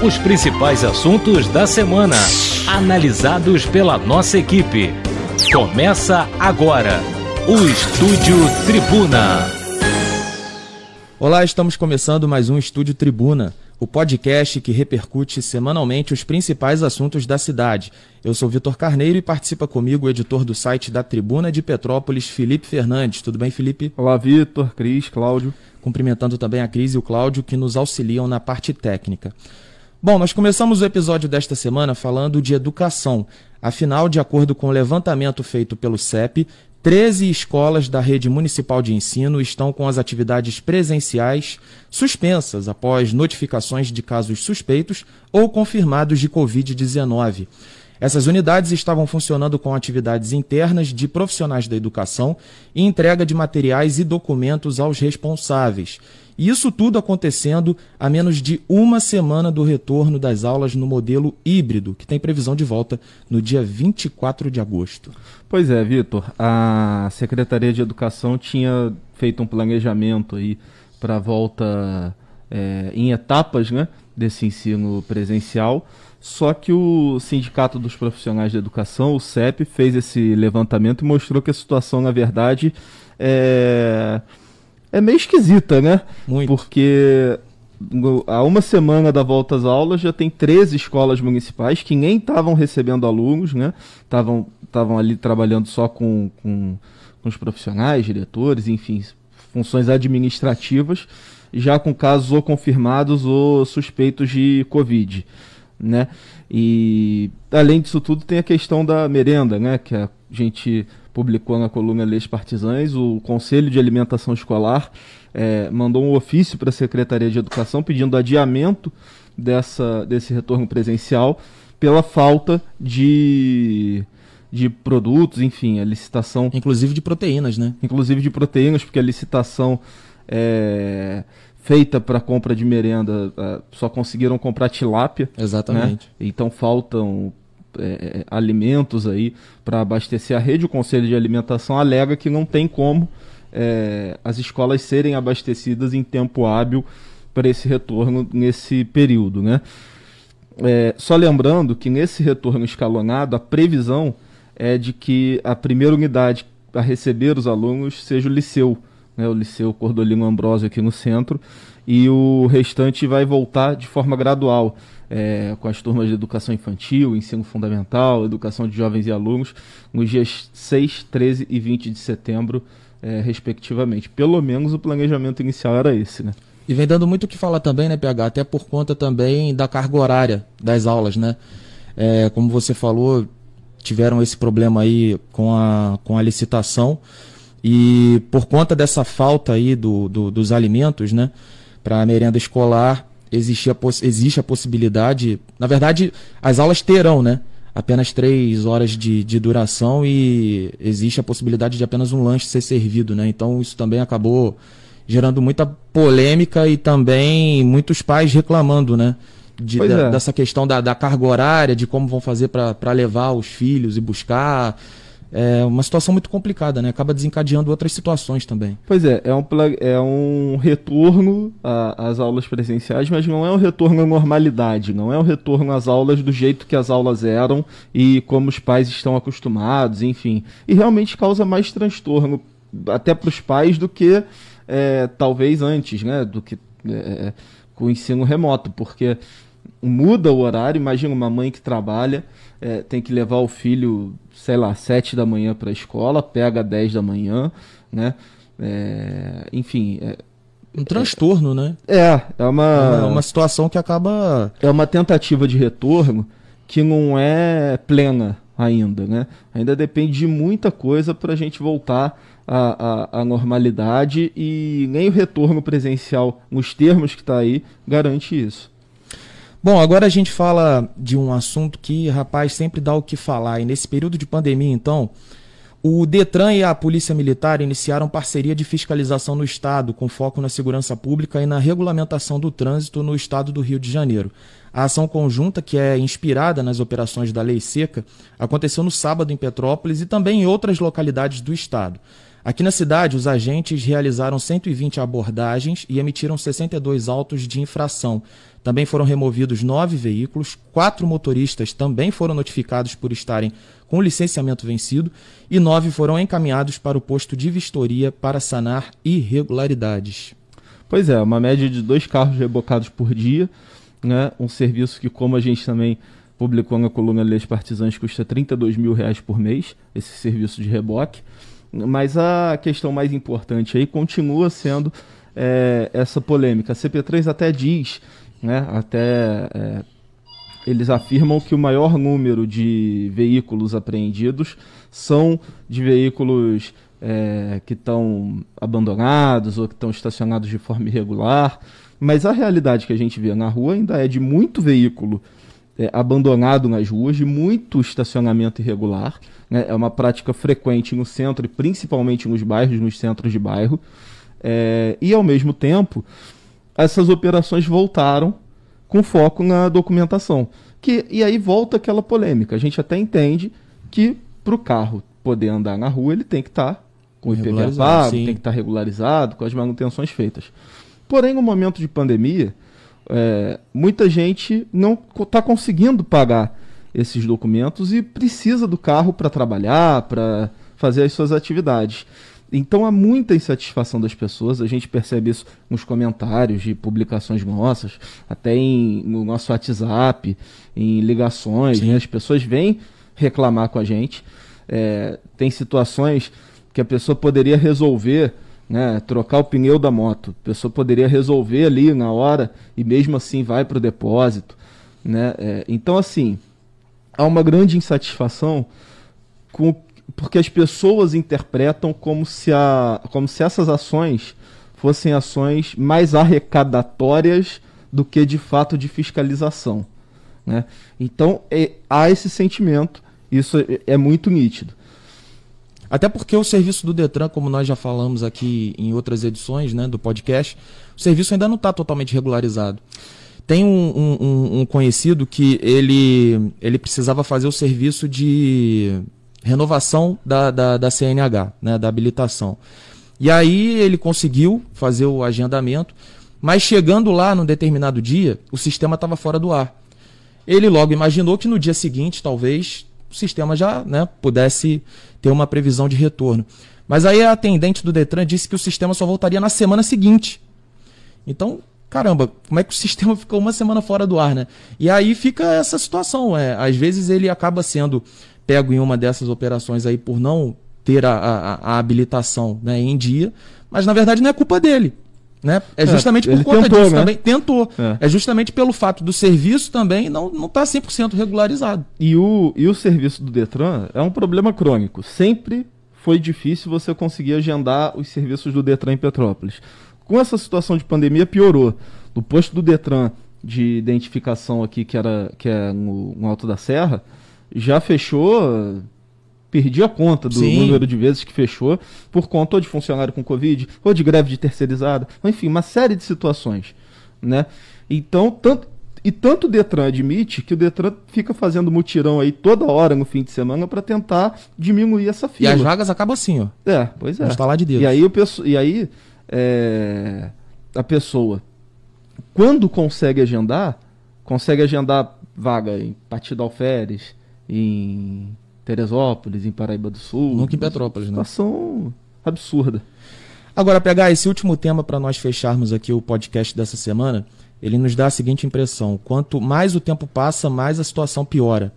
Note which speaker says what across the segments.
Speaker 1: Os principais assuntos da semana, analisados pela nossa equipe. Começa agora o Estúdio Tribuna.
Speaker 2: Olá, estamos começando mais um Estúdio Tribuna, o podcast que repercute semanalmente os principais assuntos da cidade. Eu sou Vitor Carneiro e participa comigo o editor do site da Tribuna de Petrópolis, Felipe Fernandes. Tudo bem, Felipe?
Speaker 3: Olá, Vitor, Cris, Cláudio.
Speaker 2: Cumprimentando também a Cris e o Cláudio que nos auxiliam na parte técnica. Bom, nós começamos o episódio desta semana falando de educação. Afinal, de acordo com o levantamento feito pelo CEP, 13 escolas da rede municipal de ensino estão com as atividades presenciais suspensas após notificações de casos suspeitos ou confirmados de Covid-19. Essas unidades estavam funcionando com atividades internas de profissionais da educação e entrega de materiais e documentos aos responsáveis. E isso tudo acontecendo a menos de uma semana do retorno das aulas no modelo híbrido, que tem previsão de volta no dia 24 de agosto.
Speaker 3: Pois é, Vitor. A Secretaria de Educação tinha feito um planejamento aí para a volta é, em etapas né, desse ensino presencial. Só que o Sindicato dos Profissionais de Educação, o CEP, fez esse levantamento e mostrou que a situação, na verdade, é é meio esquisita, né?
Speaker 2: Muito.
Speaker 3: Porque há uma semana da volta às aulas já tem 13 escolas municipais que nem estavam recebendo alunos, né? Estavam ali trabalhando só com, com, com os profissionais, diretores, enfim, funções administrativas, já com casos ou confirmados ou suspeitos de Covid, né? E além disso tudo tem a questão da merenda, né? Que a gente publicou na coluna Leis Partisãs, o Conselho de Alimentação Escolar é, mandou um ofício para a Secretaria de Educação pedindo adiamento dessa, desse retorno presencial pela falta de, de produtos, enfim, a licitação.
Speaker 2: Inclusive de proteínas, né?
Speaker 3: Inclusive de proteínas, porque a licitação é, feita para compra de merenda é, só conseguiram comprar tilápia.
Speaker 2: Exatamente.
Speaker 3: Né? Então faltam é, é, alimentos aí para abastecer a rede, o Conselho de Alimentação alega que não tem como é, as escolas serem abastecidas em tempo hábil para esse retorno nesse período. Né? É, só lembrando que nesse retorno escalonado, a previsão é de que a primeira unidade a receber os alunos seja o Liceu, né, o Liceu Cordolino Ambrosio aqui no centro, e o restante vai voltar de forma gradual é, com as turmas de educação infantil, ensino fundamental, educação de jovens e alunos, nos dias 6, 13 e 20 de setembro, é, respectivamente. Pelo menos o planejamento inicial era esse, né?
Speaker 2: E vem dando muito o que falar também, né, PH? Até por conta também da carga horária das aulas, né? É, como você falou, tiveram esse problema aí com a, com a licitação e por conta dessa falta aí do, do dos alimentos, né, para a merenda escolar, existe a, existe a possibilidade. Na verdade, as aulas terão, né? Apenas três horas de, de duração e existe a possibilidade de apenas um lanche ser servido, né? Então isso também acabou gerando muita polêmica e também muitos pais reclamando, né? De, é. Dessa questão da, da carga horária, de como vão fazer para levar os filhos e buscar é uma situação muito complicada, né? Acaba desencadeando outras situações também.
Speaker 3: Pois é, é um, é um retorno às aulas presenciais, mas não é um retorno à normalidade, não é um retorno às aulas do jeito que as aulas eram e como os pais estão acostumados, enfim. E realmente causa mais transtorno até para os pais do que é, talvez antes, né? Do que é, com o ensino remoto, porque muda o horário. Imagina uma mãe que trabalha, é, tem que levar o filho, sei lá, sete da manhã para a escola, pega dez da manhã, né? É, enfim. É,
Speaker 2: um transtorno, né?
Speaker 3: É, é uma,
Speaker 2: é uma situação que acaba.
Speaker 3: É uma tentativa de retorno que não é plena ainda, né? Ainda depende de muita coisa para a gente voltar à, à, à, normalidade e nem o retorno presencial, nos termos que está aí, garante isso.
Speaker 2: Bom, agora a gente fala de um assunto que, rapaz, sempre dá o que falar. E nesse período de pandemia, então, o Detran e a Polícia Militar iniciaram parceria de fiscalização no Estado, com foco na segurança pública e na regulamentação do trânsito no Estado do Rio de Janeiro. A ação conjunta, que é inspirada nas operações da Lei Seca, aconteceu no sábado em Petrópolis e também em outras localidades do Estado. Aqui na cidade, os agentes realizaram 120 abordagens e emitiram 62 autos de infração. Também foram removidos nove veículos, quatro motoristas também foram notificados por estarem com licenciamento vencido e nove foram encaminhados para o posto de vistoria para sanar irregularidades.
Speaker 3: Pois é, uma média de dois carros rebocados por dia, né? um serviço que, como a gente também publicou na coluna Leis Partisãs, custa 32 mil reais por mês, esse serviço de reboque. Mas a questão mais importante aí continua sendo é, essa polêmica. A CP3 até diz, né, até é, eles afirmam que o maior número de veículos apreendidos são de veículos é, que estão abandonados ou que estão estacionados de forma irregular. Mas a realidade que a gente vê na rua ainda é de muito veículo é, abandonado nas ruas, de muito estacionamento irregular. Né? É uma prática frequente no centro e principalmente nos bairros, nos centros de bairro. É, e ao mesmo tempo, essas operações voltaram com foco na documentação. Que, e aí volta aquela polêmica. A gente até entende que para o carro poder andar na rua, ele tem que estar tá com o IPVA pago, tem que estar tá regularizado, com as manutenções feitas. Porém, no momento de pandemia, é, muita gente não está conseguindo pagar esses documentos e precisa do carro para trabalhar, para fazer as suas atividades. Então há muita insatisfação das pessoas, a gente percebe isso nos comentários de publicações nossas, até em, no nosso WhatsApp, em ligações, né? as pessoas vêm reclamar com a gente. É, tem situações que a pessoa poderia resolver né, trocar o pneu da moto. A pessoa poderia resolver ali na hora e mesmo assim vai para o depósito. Né? É, então, assim, há uma grande insatisfação com, porque as pessoas interpretam como se, a, como se essas ações fossem ações mais arrecadatórias do que de fato de fiscalização. Né? Então, é, há esse sentimento, isso é, é muito nítido.
Speaker 2: Até porque o serviço do Detran, como nós já falamos aqui em outras edições né, do podcast, o serviço ainda não está totalmente regularizado. Tem um, um, um, conhecido que ele, ele precisava fazer o serviço de renovação da, da, da CNH, né, da habilitação. E aí ele conseguiu fazer o agendamento, mas chegando lá num determinado dia, o sistema estava fora do ar. Ele logo imaginou que no dia seguinte, talvez, o sistema já né, pudesse ter uma previsão de retorno. Mas aí a atendente do Detran disse que o sistema só voltaria na semana seguinte. Então, caramba, como é que o sistema ficou uma semana fora do ar, né? E aí fica essa situação. É, às vezes ele acaba sendo pego em uma dessas operações aí por não ter a, a, a habilitação né, em dia, mas na verdade não é culpa dele. Né? É, é justamente é, por conta tentou, disso né? também. Tentou. É. é. justamente pelo fato do serviço também não estar não tá 100% regularizado.
Speaker 3: E o, e o serviço do Detran é um problema crônico. Sempre foi difícil você conseguir agendar os serviços do Detran em Petrópolis. Com essa situação de pandemia, piorou. No posto do Detran de identificação aqui, que, era, que é no, no Alto da Serra, já fechou perdi a conta do Sim. número de vezes que fechou por conta ou de funcionário com Covid, ou de greve de terceirizada, enfim, uma série de situações. Né? Então, tanto, e tanto o Detran admite que o Detran fica fazendo mutirão aí toda hora no fim de semana para tentar diminuir essa fila.
Speaker 2: E as vagas acabam assim, ó.
Speaker 3: É, pois é.
Speaker 2: Está lá de Deus.
Speaker 3: E aí, o e aí é, a pessoa, quando consegue agendar, consegue agendar vaga em Partido Alferes, em Teresópolis, em Paraíba do Sul.
Speaker 2: Nunca em Petrópolis,
Speaker 3: né? Situação absurda.
Speaker 2: Agora, pegar esse último tema para nós fecharmos aqui o podcast dessa semana, ele nos dá a seguinte impressão: quanto mais o tempo passa, mais a situação piora.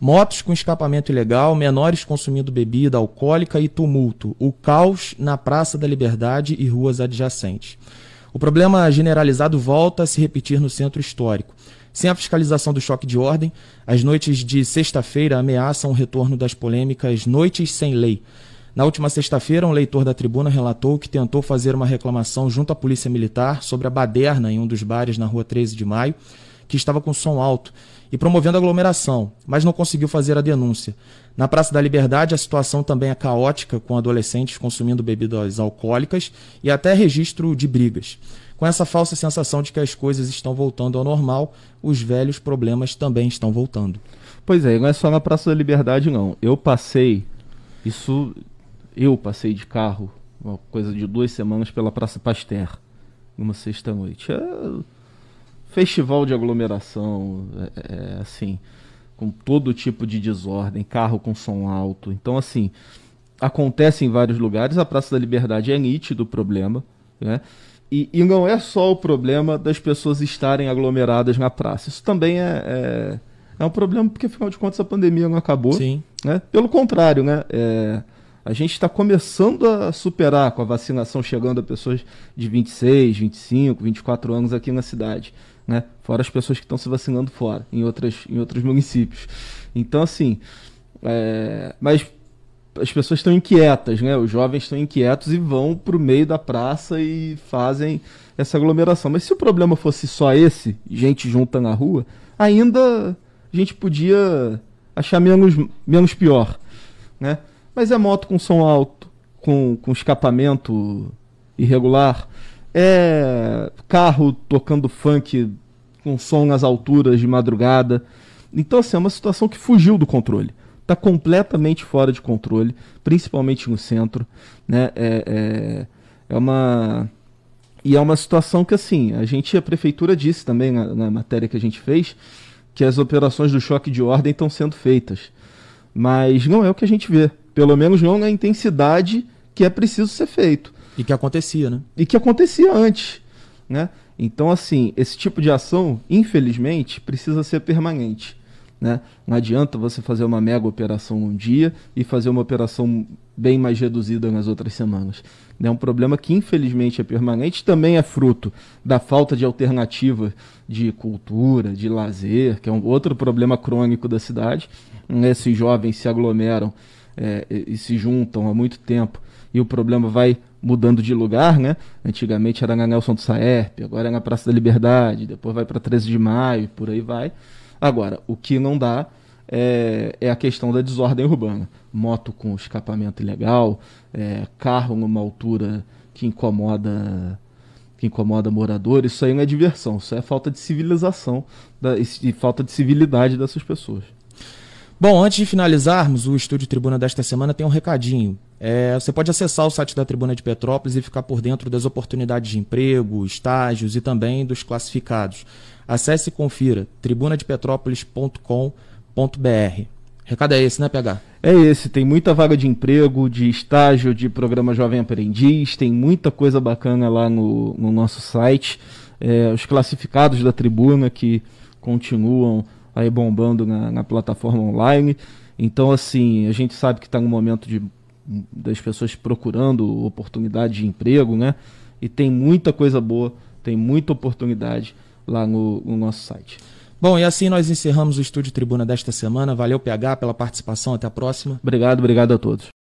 Speaker 2: Motos com escapamento ilegal, menores consumindo bebida alcoólica e tumulto. O caos na Praça da Liberdade e ruas adjacentes. O problema generalizado volta a se repetir no centro histórico. Sem a fiscalização do choque de ordem, as noites de sexta-feira ameaçam o retorno das polêmicas Noites Sem Lei. Na última sexta-feira, um leitor da tribuna relatou que tentou fazer uma reclamação junto à Polícia Militar sobre a baderna em um dos bares na rua 13 de maio, que estava com som alto e promovendo aglomeração, mas não conseguiu fazer a denúncia. Na Praça da Liberdade, a situação também é caótica, com adolescentes consumindo bebidas alcoólicas e até registro de brigas. Com essa falsa sensação de que as coisas estão voltando ao normal, os velhos problemas também estão voltando.
Speaker 3: Pois é, não é só na Praça da Liberdade, não. Eu passei, isso Eu passei de carro, uma coisa de duas semanas, pela Praça Pasteur, numa sexta-noite. É festival de aglomeração, é, é, assim, com todo tipo de desordem, carro com som alto. Então, assim, acontece em vários lugares. A Praça da Liberdade é nítido o problema, né? E, e, não é só o problema das pessoas estarem aglomeradas na praça. Isso também é, é, é, um problema porque, afinal de contas, a pandemia não acabou.
Speaker 2: Sim.
Speaker 3: Né? Pelo contrário, né? É, a gente está começando a superar com a vacinação chegando a pessoas de 26, 25, 24 anos aqui na cidade. Né? Fora as pessoas que estão se vacinando fora, em, outras, em outros municípios. Então, assim. É, mas as pessoas estão inquietas, né? Os jovens estão inquietos e vão para o meio da praça e fazem essa aglomeração. Mas se o problema fosse só esse, gente junta na rua, ainda a gente podia achar menos, menos pior, né? Mas é moto com som alto, com, com escapamento irregular, é carro tocando funk com som nas alturas de madrugada. Então, assim, é uma situação que fugiu do controle está completamente fora de controle, principalmente no centro. Né? É, é, é, uma. E é uma situação que, assim, a gente, a prefeitura disse também na, na matéria que a gente fez, que as operações do choque de ordem estão sendo feitas. Mas não é o que a gente vê. Pelo menos não na intensidade que é preciso ser feito.
Speaker 2: E que acontecia, né?
Speaker 3: E que acontecia antes. Né? Então, assim, esse tipo de ação, infelizmente, precisa ser permanente. Né? Não adianta você fazer uma mega operação um dia e fazer uma operação bem mais reduzida nas outras semanas. É um problema que infelizmente é permanente, também é fruto da falta de alternativa de cultura, de lazer, que é um outro problema crônico da cidade. Esses jovens se aglomeram é, e se juntam há muito tempo e o problema vai mudando de lugar, né? Antigamente era na Nelson do Saerp, agora é na Praça da Liberdade, depois vai para 13 de Maio, por aí vai. Agora, o que não dá é, é a questão da desordem urbana. Moto com escapamento ilegal, é, carro numa altura que incomoda que incomoda moradores, isso aí não é diversão, isso é falta de civilização da, e falta de civilidade dessas pessoas.
Speaker 2: Bom, antes de finalizarmos, o Estúdio Tribuna desta semana tem um recadinho. É, você pode acessar o site da Tribuna de Petrópolis e ficar por dentro das oportunidades de emprego, estágios e também dos classificados. Acesse e confira tribunadepetrópolis.com.br. Recado é esse, né, PH?
Speaker 3: É esse, tem muita vaga de emprego, de estágio, de programa Jovem Aprendiz, tem muita coisa bacana lá no, no nosso site. É, os classificados da tribuna que continuam aí bombando na, na plataforma online. Então, assim, a gente sabe que está no momento de, das pessoas procurando oportunidade de emprego, né? E tem muita coisa boa, tem muita oportunidade lá no, no nosso site.
Speaker 2: Bom, e assim nós encerramos o Estúdio Tribuna desta semana. Valeu, PH, pela participação. Até a próxima.
Speaker 3: Obrigado, obrigado a todos.